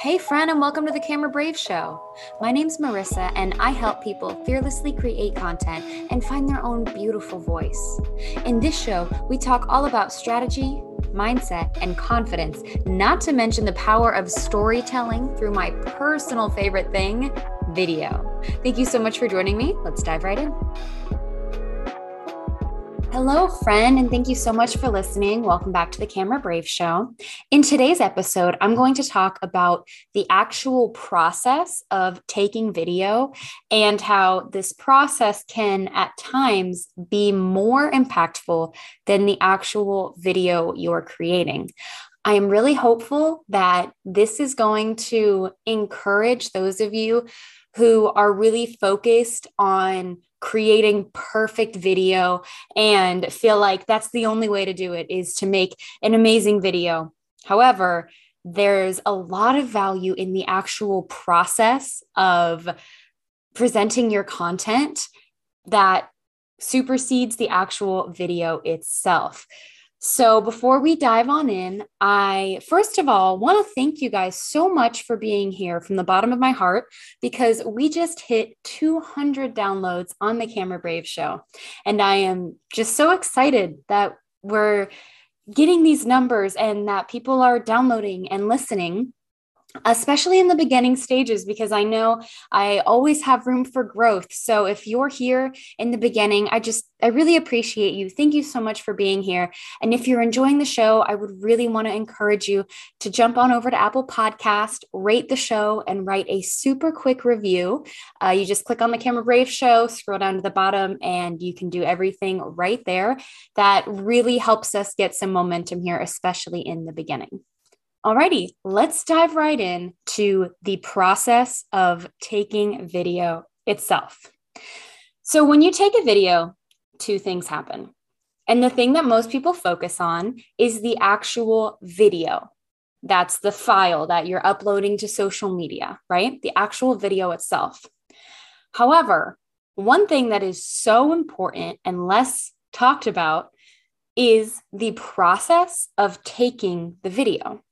Hey, friend, and welcome to the Camera Brave Show. My name's Marissa, and I help people fearlessly create content and find their own beautiful voice. In this show, we talk all about strategy, mindset, and confidence, not to mention the power of storytelling through my personal favorite thing video. Thank you so much for joining me. Let's dive right in. Hello, friend, and thank you so much for listening. Welcome back to the Camera Brave Show. In today's episode, I'm going to talk about the actual process of taking video and how this process can at times be more impactful than the actual video you're creating. I am really hopeful that this is going to encourage those of you who are really focused on creating perfect video and feel like that's the only way to do it is to make an amazing video. However, there's a lot of value in the actual process of presenting your content that supersedes the actual video itself. So, before we dive on in, I first of all want to thank you guys so much for being here from the bottom of my heart because we just hit 200 downloads on the Camera Brave show. And I am just so excited that we're getting these numbers and that people are downloading and listening especially in the beginning stages because i know i always have room for growth. So if you're here in the beginning i just i really appreciate you. Thank you so much for being here. And if you're enjoying the show i would really want to encourage you to jump on over to apple podcast rate the show and write a super quick review. Uh, you just click on the camera brave show scroll down to the bottom and you can do everything right there. That really helps us get some momentum here especially in the beginning Alrighty, let's dive right in to the process of taking video itself. So, when you take a video, two things happen. And the thing that most people focus on is the actual video. That's the file that you're uploading to social media, right? The actual video itself. However, one thing that is so important and less talked about is the process of taking the video.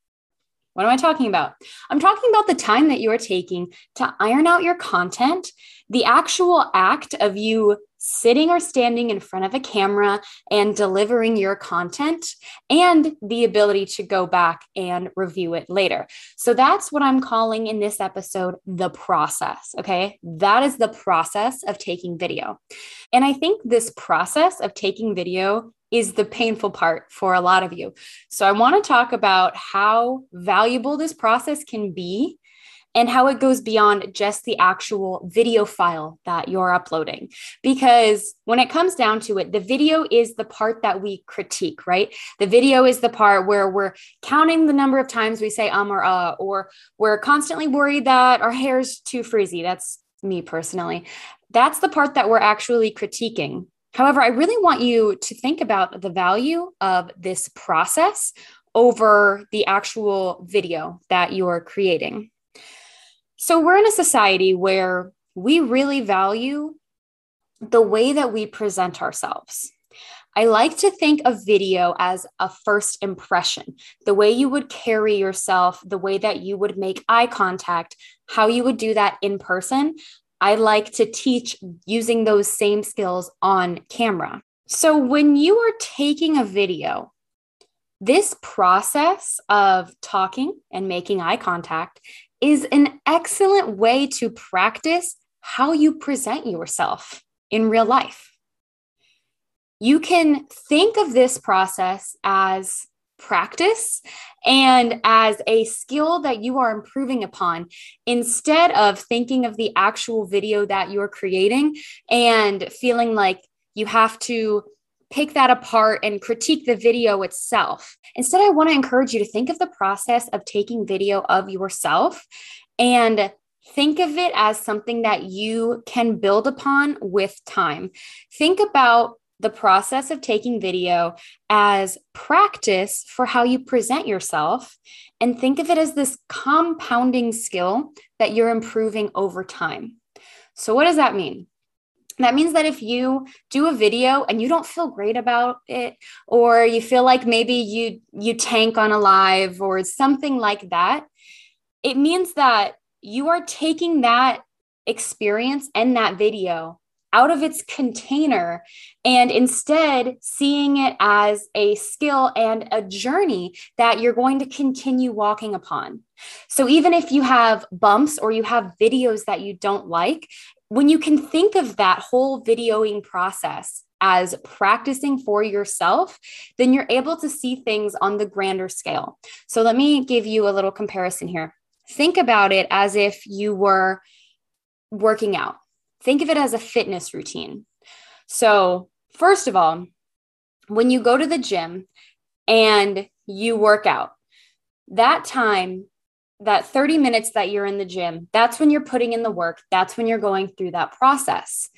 What am I talking about? I'm talking about the time that you're taking to iron out your content, the actual act of you sitting or standing in front of a camera and delivering your content, and the ability to go back and review it later. So that's what I'm calling in this episode the process. Okay. That is the process of taking video. And I think this process of taking video is the painful part for a lot of you. So, I want to talk about how valuable this process can be and how it goes beyond just the actual video file that you're uploading. Because when it comes down to it, the video is the part that we critique, right? The video is the part where we're counting the number of times we say um or uh, or we're constantly worried that our hair's too frizzy. That's me personally. That's the part that we're actually critiquing However, I really want you to think about the value of this process over the actual video that you're creating. So, we're in a society where we really value the way that we present ourselves. I like to think of video as a first impression, the way you would carry yourself, the way that you would make eye contact, how you would do that in person. I like to teach using those same skills on camera. So when you are taking a video, this process of talking and making eye contact is an excellent way to practice how you present yourself in real life. You can think of this process as practice and as a skill that you are improving upon instead of thinking of the actual video that you're creating and feeling like you have to pick that apart and critique the video itself. Instead, I want to encourage you to think of the process of taking video of yourself and think of it as something that you can build upon with time. Think about the process of taking video as practice for how you present yourself and think of it as this compounding skill that you're improving over time. So, what does that mean? That means that if you do a video and you don't feel great about it, or you feel like maybe you you tank on a live or something like that, it means that you are taking that experience and that video out of its container and instead seeing it as a skill and a journey that you're going to continue walking upon. So, even if you have bumps or you have videos that you don't like, when you can think of that whole videoing process as practicing for yourself, then you're able to see things on the grander scale. So, let me give you a little comparison here. Think about it as if you were working out think of it as a fitness routine. So, first of all, when you go to the gym and you work out, that time, that 30 minutes that you're in the gym, that's when you're putting in the work. That's when you're going through that process.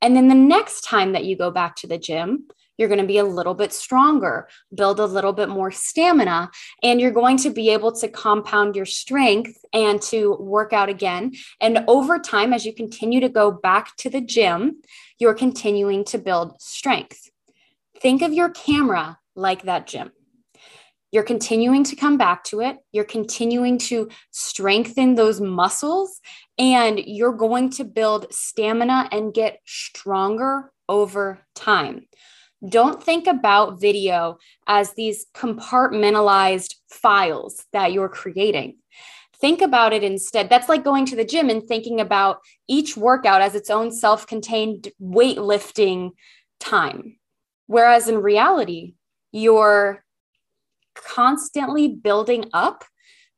And then the next time that you go back to the gym, you're going to be a little bit stronger, build a little bit more stamina, and you're going to be able to compound your strength and to work out again. And over time, as you continue to go back to the gym, you're continuing to build strength. Think of your camera like that gym. You're continuing to come back to it. You're continuing to strengthen those muscles, and you're going to build stamina and get stronger over time. Don't think about video as these compartmentalized files that you're creating. Think about it instead. That's like going to the gym and thinking about each workout as its own self contained weightlifting time. Whereas in reality, you're constantly building up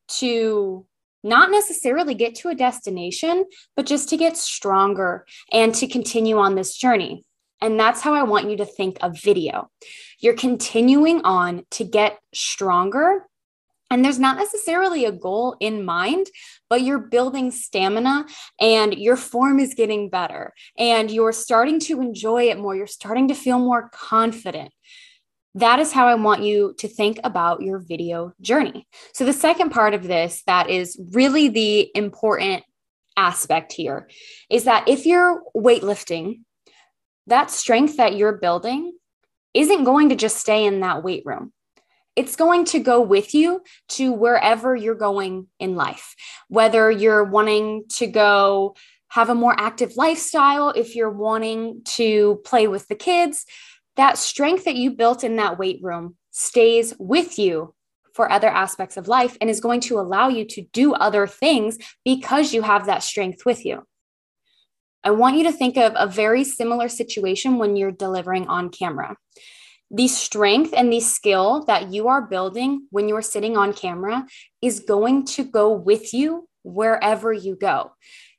to not necessarily get to a destination, but just to get stronger and to continue on this journey. And that's how I want you to think of video. You're continuing on to get stronger. And there's not necessarily a goal in mind, but you're building stamina and your form is getting better and you're starting to enjoy it more. You're starting to feel more confident. That is how I want you to think about your video journey. So, the second part of this that is really the important aspect here is that if you're weightlifting that strength that you're building isn't going to just stay in that weight room. It's going to go with you to wherever you're going in life, whether you're wanting to go have a more active lifestyle, if you're wanting to play with the kids, that strength that you built in that weight room stays with you for other aspects of life and is going to allow you to do other things because you have that strength with you. I want you to think of a very similar situation when you're delivering on camera. The strength and the skill that you are building when you are sitting on camera is going to go with you wherever you go.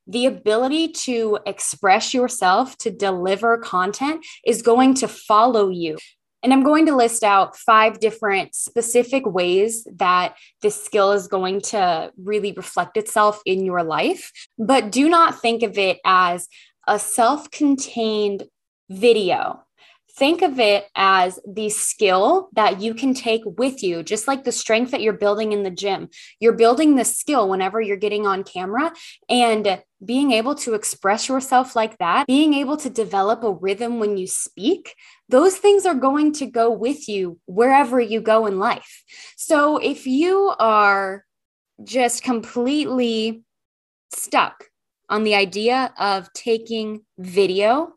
The ability to express yourself, to deliver content is going to follow you. And I'm going to list out five different specific ways that this skill is going to really reflect itself in your life. But do not think of it as a self contained video think of it as the skill that you can take with you, just like the strength that you're building in the gym. You're building the skill whenever you're getting on camera and being able to express yourself like that, being able to develop a rhythm when you speak, those things are going to go with you wherever you go in life. So if you are just completely stuck on the idea of taking video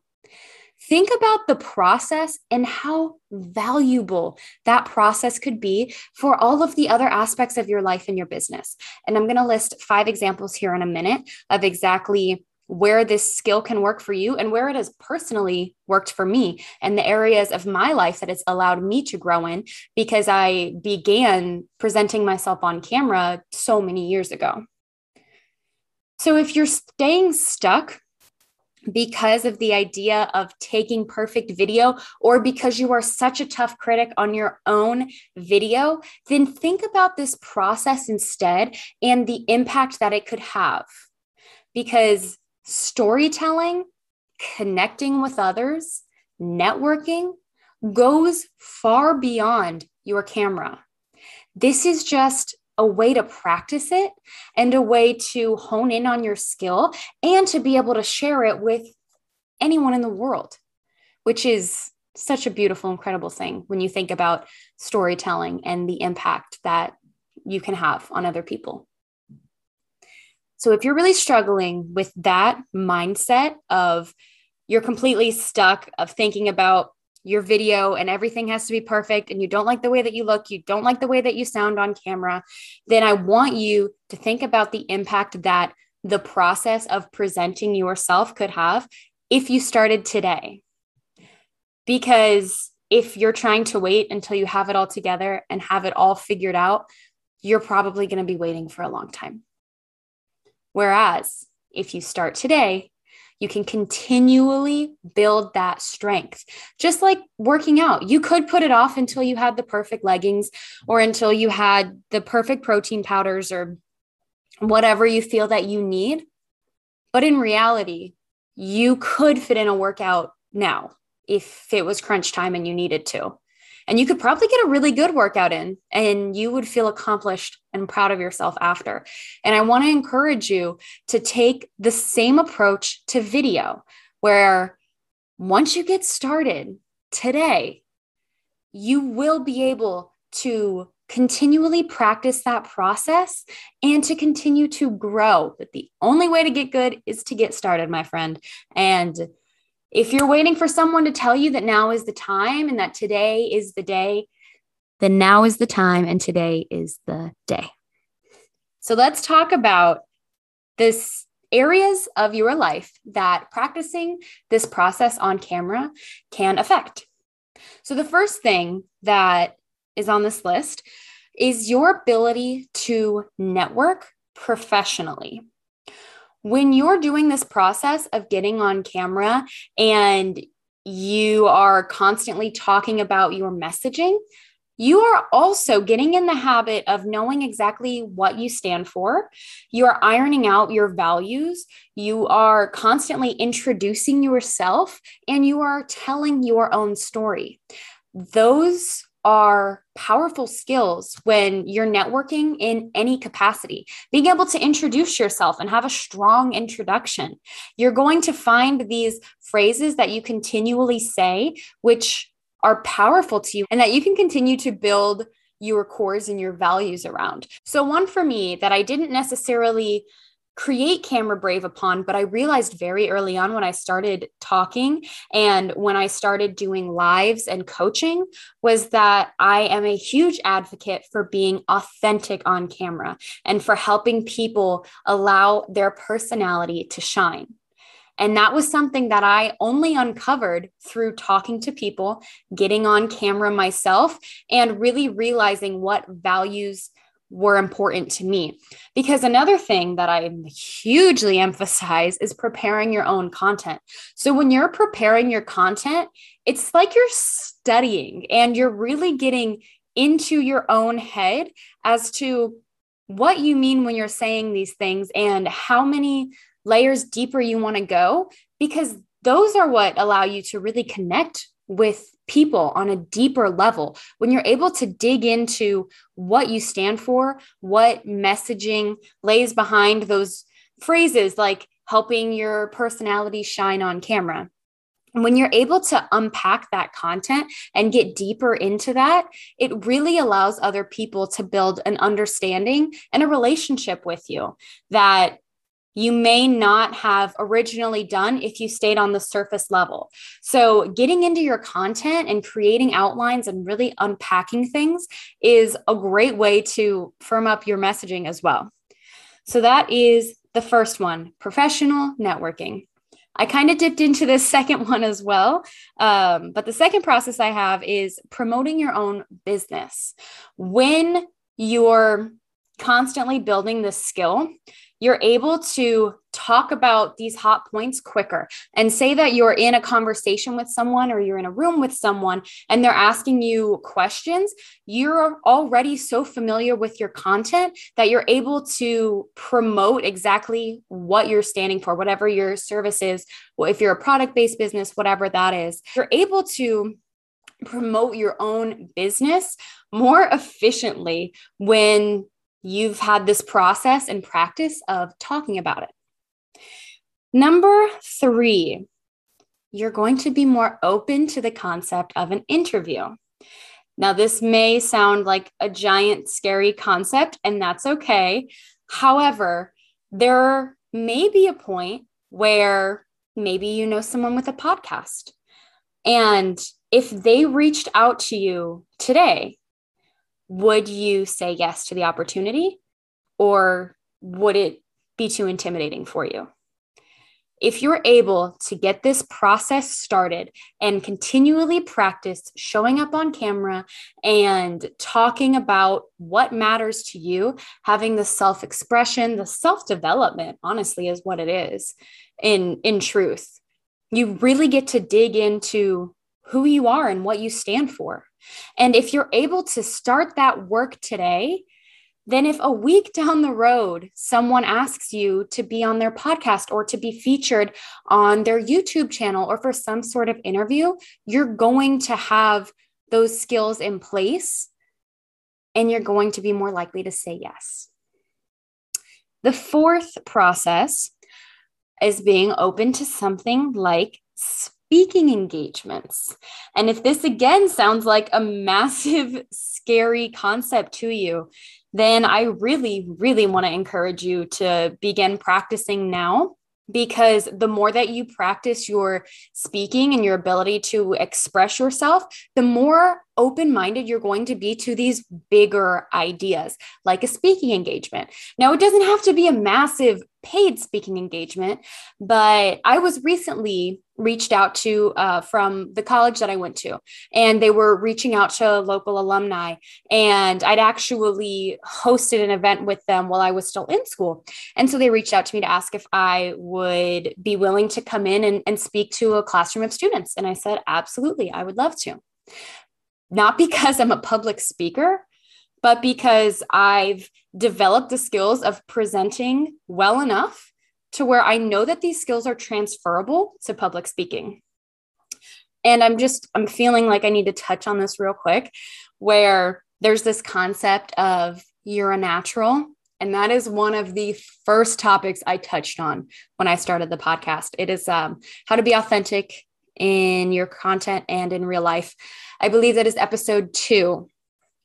think about the process and how valuable that process could be for all of the other aspects of your life and your business. And I'm going to list five examples here in a minute of exactly where this skill can work for you and where it has personally worked for me and the areas of my life that it's allowed me to grow in because I began presenting myself on camera so many years ago. So if you're staying stuck because of the idea of taking perfect video or because you are such a tough critic on your own video, then think about this process instead and the impact that it could have. Because storytelling, connecting with others, networking goes far beyond your camera. This is just a way to practice it and a way to hone in on your skill and to be able to share it with anyone in the world, which is such a beautiful, incredible thing when you think about storytelling and the impact that you can have on other people. So if you're really struggling with that mindset of you're completely stuck of thinking about your video and everything has to be perfect and you don't like the way that you look, you don't like the way that you sound on camera, then I want you to think about the impact that the process of presenting yourself could have if you started today. Because if you're trying to wait until you have it all together and have it all figured out, you're probably going to be waiting for a long time. Whereas if you start today, you can continually build that strength. Just like working out, you could put it off until you had the perfect leggings or until you had the perfect protein powders or whatever you feel that you need. But in reality, you could fit in a workout now if it was crunch time and you needed to. And you could probably get a really good workout in and you would feel accomplished and proud of yourself after. And I want to encourage you to take the same approach to video, where once you get started today, you will be able to continually practice that process and to continue to grow. But the only way to get good is to get started, my friend. And if you're waiting for someone to tell you that now is the time and that today is the day, then now is the time and today is the day. So let's talk about this areas of your life that practicing this process on camera can affect. So the first thing that is on this list is your ability to network professionally when you're doing this process of getting on camera and you are constantly talking about your messaging, you are also getting in the habit of knowing exactly what you stand for. You are ironing out your values. You are constantly introducing yourself and you are telling your own story. Those are powerful skills when you're networking in any capacity. Being able to introduce yourself and have a strong introduction. You're going to find these phrases that you continually say, which are powerful to you, and that you can continue to build your cores and your values around. So, one for me that I didn't necessarily create Camera Brave upon, but I realized very early on when I started talking and when I started doing lives and coaching was that I am a huge advocate for being authentic on camera and for helping people allow their personality to shine. And that was something that I only uncovered through talking to people, getting on camera myself, and really realizing what values were important to me. Because another thing that I hugely emphasize is preparing your own content. So when you're preparing your content, it's like you're studying and you're really getting into your own head as to what you mean when you're saying these things and how many layers deeper you want to go because those are what allow you to really connect with people on a deeper level when you're able to dig into what you stand for, what messaging lays behind those phrases like helping your personality shine on camera. When you're able to unpack that content and get deeper into that, it really allows other people to build an understanding and a relationship with you that you may not have originally done if you stayed on the surface level. So, getting into your content and creating outlines and really unpacking things is a great way to firm up your messaging as well. So, that is the first one professional networking. I kind of dipped into this second one as well. Um, but the second process I have is promoting your own business. When you're constantly building this skill, you're able to talk about these hot points quicker and say that you're in a conversation with someone or you're in a room with someone and they're asking you questions, you're already so familiar with your content that you're able to promote exactly what you're standing for, whatever your service is. If you're a product based business, whatever that is, you're able to promote your own business more efficiently when you've had this process and practice of talking about it. Number three, you're going to be more open to the concept of an interview. Now, this may sound like a giant, scary concept, and that's okay. However, there may be a point where maybe you know someone with a podcast. And if they reached out to you today, would you say yes to the opportunity or would it be too intimidating for you? If you're able to get this process started and continually practice showing up on camera and talking about what matters to you, having the self expression, the self development, honestly, is what it is in, in truth. You really get to dig into who you are and what you stand for. And if you're able to start that work today, then if a week down the road someone asks you to be on their podcast or to be featured on their YouTube channel or for some sort of interview, you're going to have those skills in place and you're going to be more likely to say yes. The fourth process is being open to something like speaking engagements. And if this again sounds like a massive, scary concept to you, then I really, really want to encourage you to begin practicing now because the more that you practice your speaking and your ability to express yourself, the more open minded you're going to be to these bigger ideas, like a speaking engagement. Now, it doesn't have to be a massive paid speaking engagement, but I was recently reached out to uh, from the college that I went to, and they were reaching out to local alumni. And I'd actually hosted an event with them while I was still in school. And so they reached out to me to ask if I would be willing to come in and, and speak to a classroom of students. And I said, absolutely, I would love to not because I'm a public speaker, but because I've developed the skills of presenting well enough to where I know that these skills are transferable to public speaking. And I'm just, I'm feeling like I need to touch on this real quick, where there's this concept of you're a natural. And that is one of the first topics I touched on when I started the podcast. It is um, how to be authentic in your content and in real life. I believe that is episode two,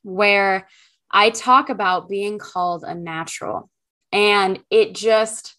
where I talk about being called a natural. And it just,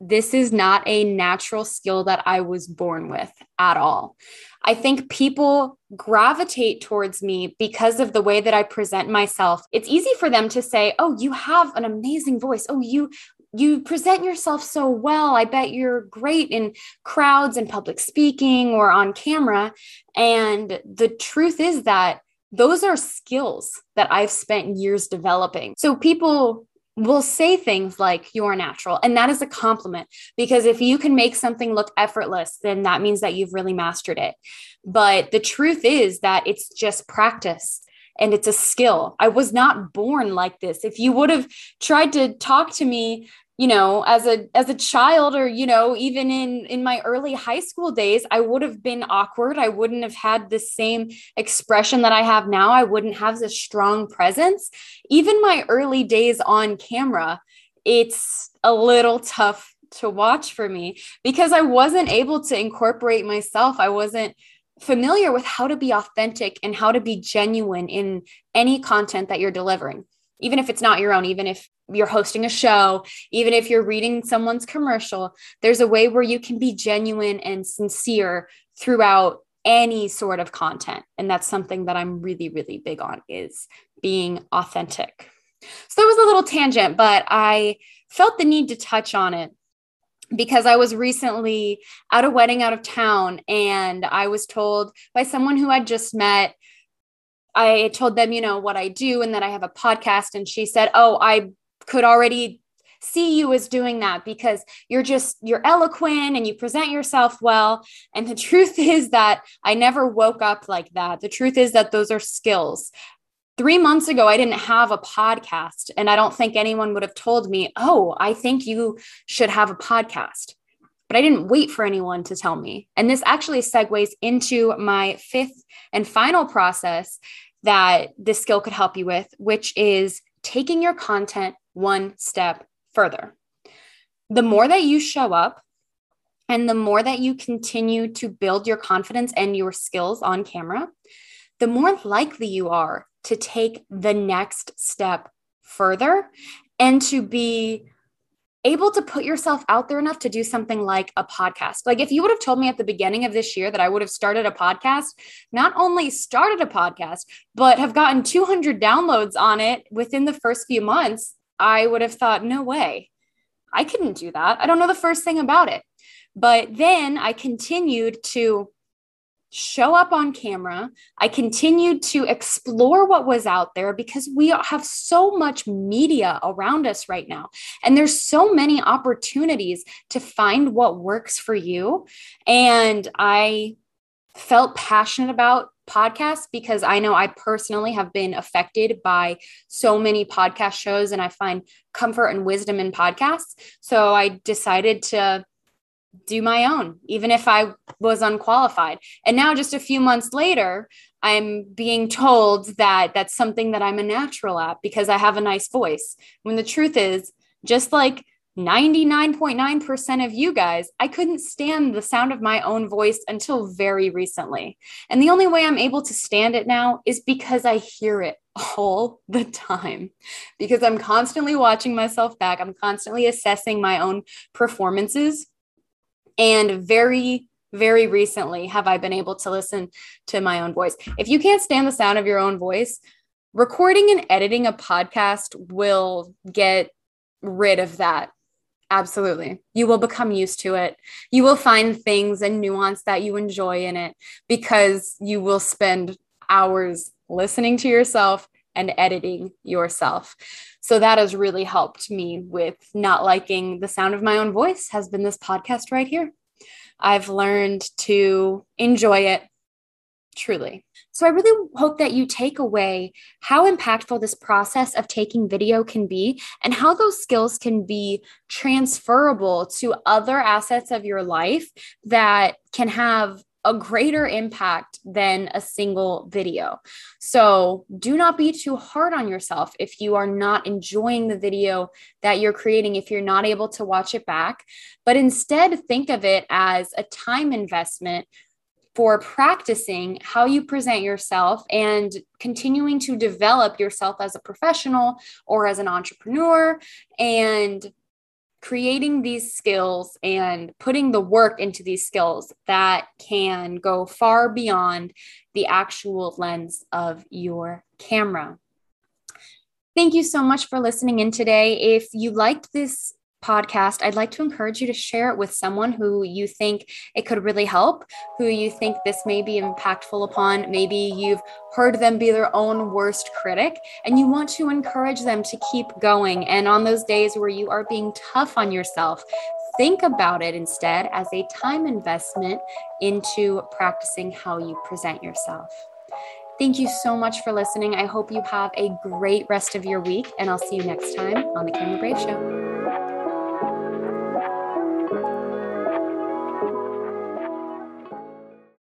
this is not a natural skill that I was born with at all. I think people gravitate towards me because of the way that I present myself. It's easy for them to say, "Oh, you have an amazing voice. Oh, you you present yourself so well. I bet you're great in crowds and public speaking or on camera." And the truth is that those are skills that I've spent years developing. So people will say things like you're natural and that is a compliment because if you can make something look effortless then that means that you've really mastered it. But the truth is that it's just practice and it's a skill. I was not born like this. If you would have tried to talk to me you know as a as a child or you know even in in my early high school days i would have been awkward. I wouldn't have had the same expression that i have now. I wouldn't have this strong presence. Even my early days on camera it's a little tough to watch for me because i wasn't able to incorporate myself. I wasn't familiar with how to be authentic and how to be genuine in any content that you're delivering even if it's not your own, even if you're hosting a show, even if you're reading someone's commercial, there's a way where you can be genuine and sincere throughout any sort of content. And that's something that I'm really, really big on is being authentic. So that was a little tangent, but I felt the need to touch on it because I was recently at a wedding out of town and I was told by someone who I'd just met I told them, you know, what I do and that I have a podcast. And she said, Oh, I could already see you as doing that because you're just you're eloquent and you present yourself well. And the truth is that i never woke up like that. The truth is that those are skills three months ago i didn't have a podcast and i don't think anyone would have told me oh i think you should have a podcast but i didn't wait for anyone to tell me and this actually segues into my fifth and final process that this skill could help you with, which is taking your content one step further. The more that you show up and the more that you continue to build your confidence and your skills on camera, the more likely you are to take the next step further and to be able to put yourself out there enough to do something like a podcast. Like if you would have told me at the beginning of this year that I would have started a podcast, not only started a podcast, but have gotten 200 downloads on it within the first few months, I would have thought, no way. I couldn't do that. I don't know the first thing about it. But then I continued to show up on camera. I continued to explore what was out there because we have so much media around us right now. And there's so many opportunities to find what works for you. And I felt passionate about podcasts because I know I personally have been affected by so many podcast shows and I find comfort and wisdom in podcasts. So I decided to do my own, even if I was unqualified. And now, just a few months later, I'm being told that that's something that I'm a natural at because I have a nice voice. When the truth is, just like 99.9% of you guys, I couldn't stand the sound of my own voice until very recently. And the only way I'm able to stand it now is because I hear it all the time. Because I'm constantly watching myself back, I'm constantly assessing my own performances and very, very recently have I been able to listen to my own voice. If you can't stand the sound of your own voice, recording and editing a podcast will get rid of that. Absolutely. You will become used to it. You will find things and nuance that you enjoy in it because you will spend hours listening to yourself and editing yourself. So that has really helped me with not liking the sound of my own voice has been this podcast right here. I've learned to enjoy it truly. So I really hope that you take away how impactful this process of taking video can be and how those skills can be transferable to other assets of your life that can have a greater impact than a single video. So do not be too hard on yourself if you are not enjoying the video that you're creating, if you're not able to watch it back, but instead think of it as a time investment for practicing how you present yourself and continuing to develop yourself as a professional or as an entrepreneur and creating these skills and putting the work into these skills that can go far beyond the actual lens of your camera. Thank you so much for listening in today. If you liked this podcast, I'd like to encourage you to share it with someone who you think it could really help, who you think this may be impactful upon. Maybe you've heard them be their own worst critic and you want to encourage them to keep going. And on those days where you are being tough on yourself, think about it instead as a time investment into practicing how you present yourself. Thank you so much for listening. I hope you have a great rest of your week, and I'll see you next time on the Camera Brave Show.